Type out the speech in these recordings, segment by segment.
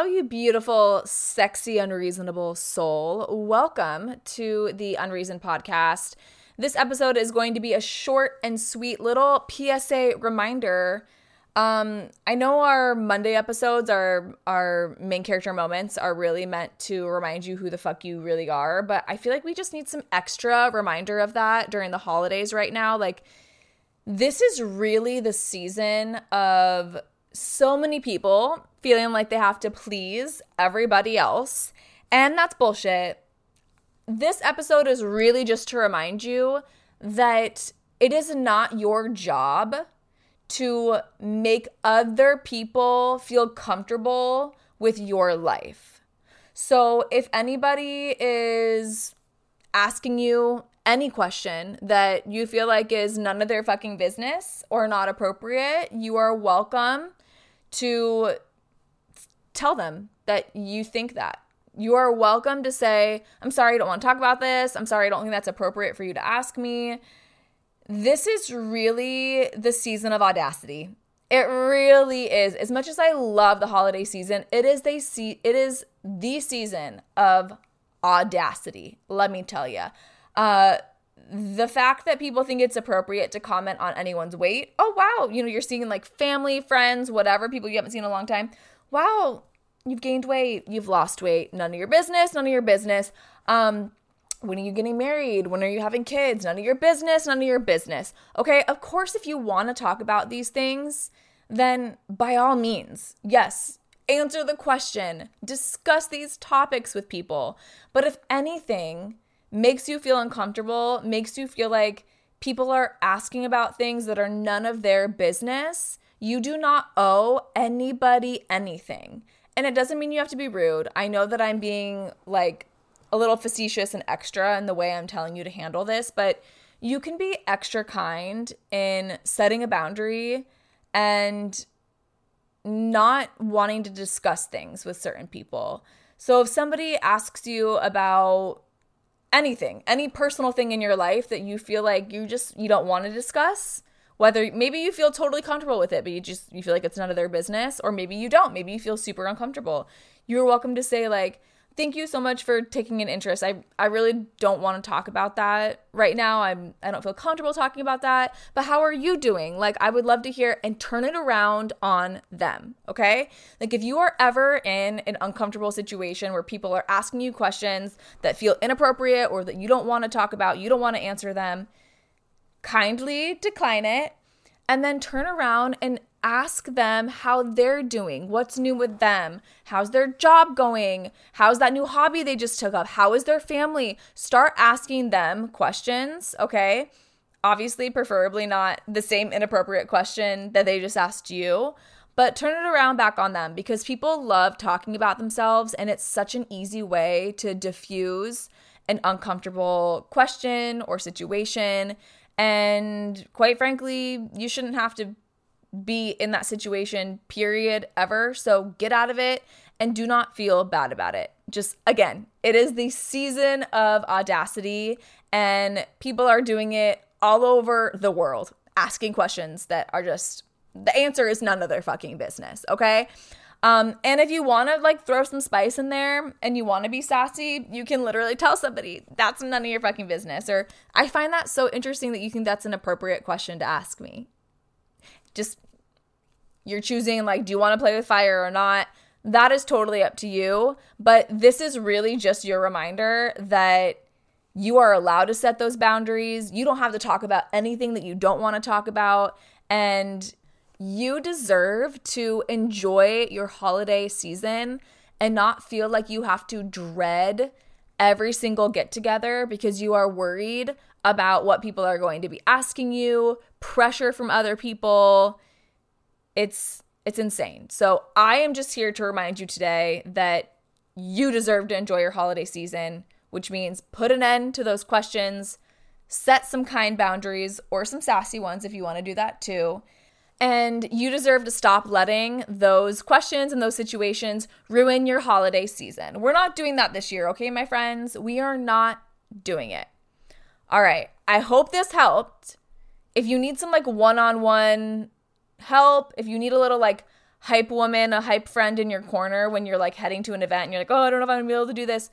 Hello, you beautiful, sexy, unreasonable soul. Welcome to the Unreazon Podcast. This episode is going to be a short and sweet little PSA reminder. Um, I know our Monday episodes, our our main character moments, are really meant to remind you who the fuck you really are. But I feel like we just need some extra reminder of that during the holidays right now. Like, this is really the season of so many people feeling like they have to please everybody else. And that's bullshit. This episode is really just to remind you that it is not your job to make other people feel comfortable with your life. So if anybody is asking you any question that you feel like is none of their fucking business or not appropriate, you are welcome to tell them that you think that. You are welcome to say, I'm sorry, I don't want to talk about this. I'm sorry, I don't think that's appropriate for you to ask me. This is really the season of audacity. It really is. As much as I love the holiday season, it is the it is the season of audacity. Let me tell you. Uh, the fact that people think it's appropriate to comment on anyone's weight. Oh wow, you know you're seeing like family, friends, whatever people you haven't seen in a long time. Wow, you've gained weight, you've lost weight. None of your business. None of your business. Um, when are you getting married? When are you having kids? None of your business, none of your business. Okay, of course, if you want to talk about these things, then by all means, yes, answer the question, discuss these topics with people. But if anything makes you feel uncomfortable, makes you feel like people are asking about things that are none of their business, you do not owe anybody anything. And it doesn't mean you have to be rude. I know that I'm being like a little facetious and extra in the way I'm telling you to handle this, but you can be extra kind in setting a boundary and not wanting to discuss things with certain people. So if somebody asks you about anything, any personal thing in your life that you feel like you just you don't want to discuss, whether maybe you feel totally comfortable with it but you just you feel like it's none of their business or maybe you don't. Maybe you feel super uncomfortable. You're welcome to say like thank you so much for taking an interest. I i really don't want to talk about that right now. I'm i don't feel comfortable talking about that but how are you doing? Like i would love to hear and turn it around on them okay? Like if you are ever in an uncomfortable situation where people are asking you questions that feel inappropriate or that you don't want to talk about you don't want to answer them kindly decline it, and then turn around and ask them how they're doing. What's new with them? How's their job going? How's that new hobby they just took up? How is their family? Start asking them questions, okay? Obviously, preferably not the same inappropriate question that they just asked you, but turn it around back on them because people love talking about themselves and it's such an easy way to diffuse an uncomfortable question or situation and quite frankly, you shouldn't have to be in that situation, period, ever. So get out of it and do not feel bad about it. Just again, it is the season of audacity, and people are doing it all over the world, asking questions that are just the answer is none of their fucking business, okay? Um, and if you want to like throw some spice in there and you want to be sassy, you can literally tell somebody that's none of your fucking business. Or I find that so interesting that you think that's an appropriate question to ask me. Just you're choosing like, do you want to play with fire or not? That is totally up to you. But this is really just your reminder that you are allowed to set those boundaries. You don't have to talk about anything that you don't want to talk about. And you deserve to enjoy your holiday season and not feel like you have to dread every single get together because you are worried about what people are going to be asking you, pressure from other people. It's it's insane. So I am just here to remind you today that you deserve to enjoy your holiday season, which means put an end to those questions, set some kind boundaries or some sassy ones if you want to do that too and you deserve to stop letting those questions and those situations ruin your holiday season. We're not doing that this year, okay, my friends? We are not doing it. All right. I hope this helped. If you need some like one on one help, if you need a little like hype woman, a hype friend in your corner when you're like heading to an event and you're like, oh, I don't know if I'm gonna be able to do this.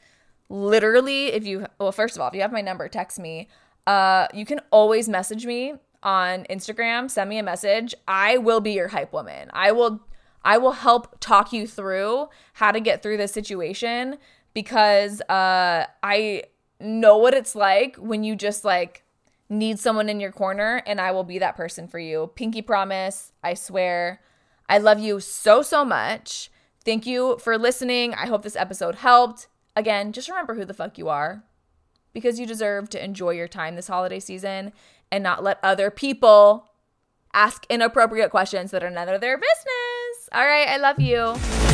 Literally, if you, well, first of all, if you have my number, text me. Uh, you can always message me on Instagram, send me a message. I will be your hype woman. I will I will help talk you through how to get through this situation because uh I know what it's like when you just like need someone in your corner and I will be that person for you. Pinky promise, I swear. I love you so so much. Thank you for listening. I hope this episode helped. Again, just remember who the fuck you are because you deserve to enjoy your time this holiday season and not let other people ask inappropriate questions that are none of their business. All right, I love you.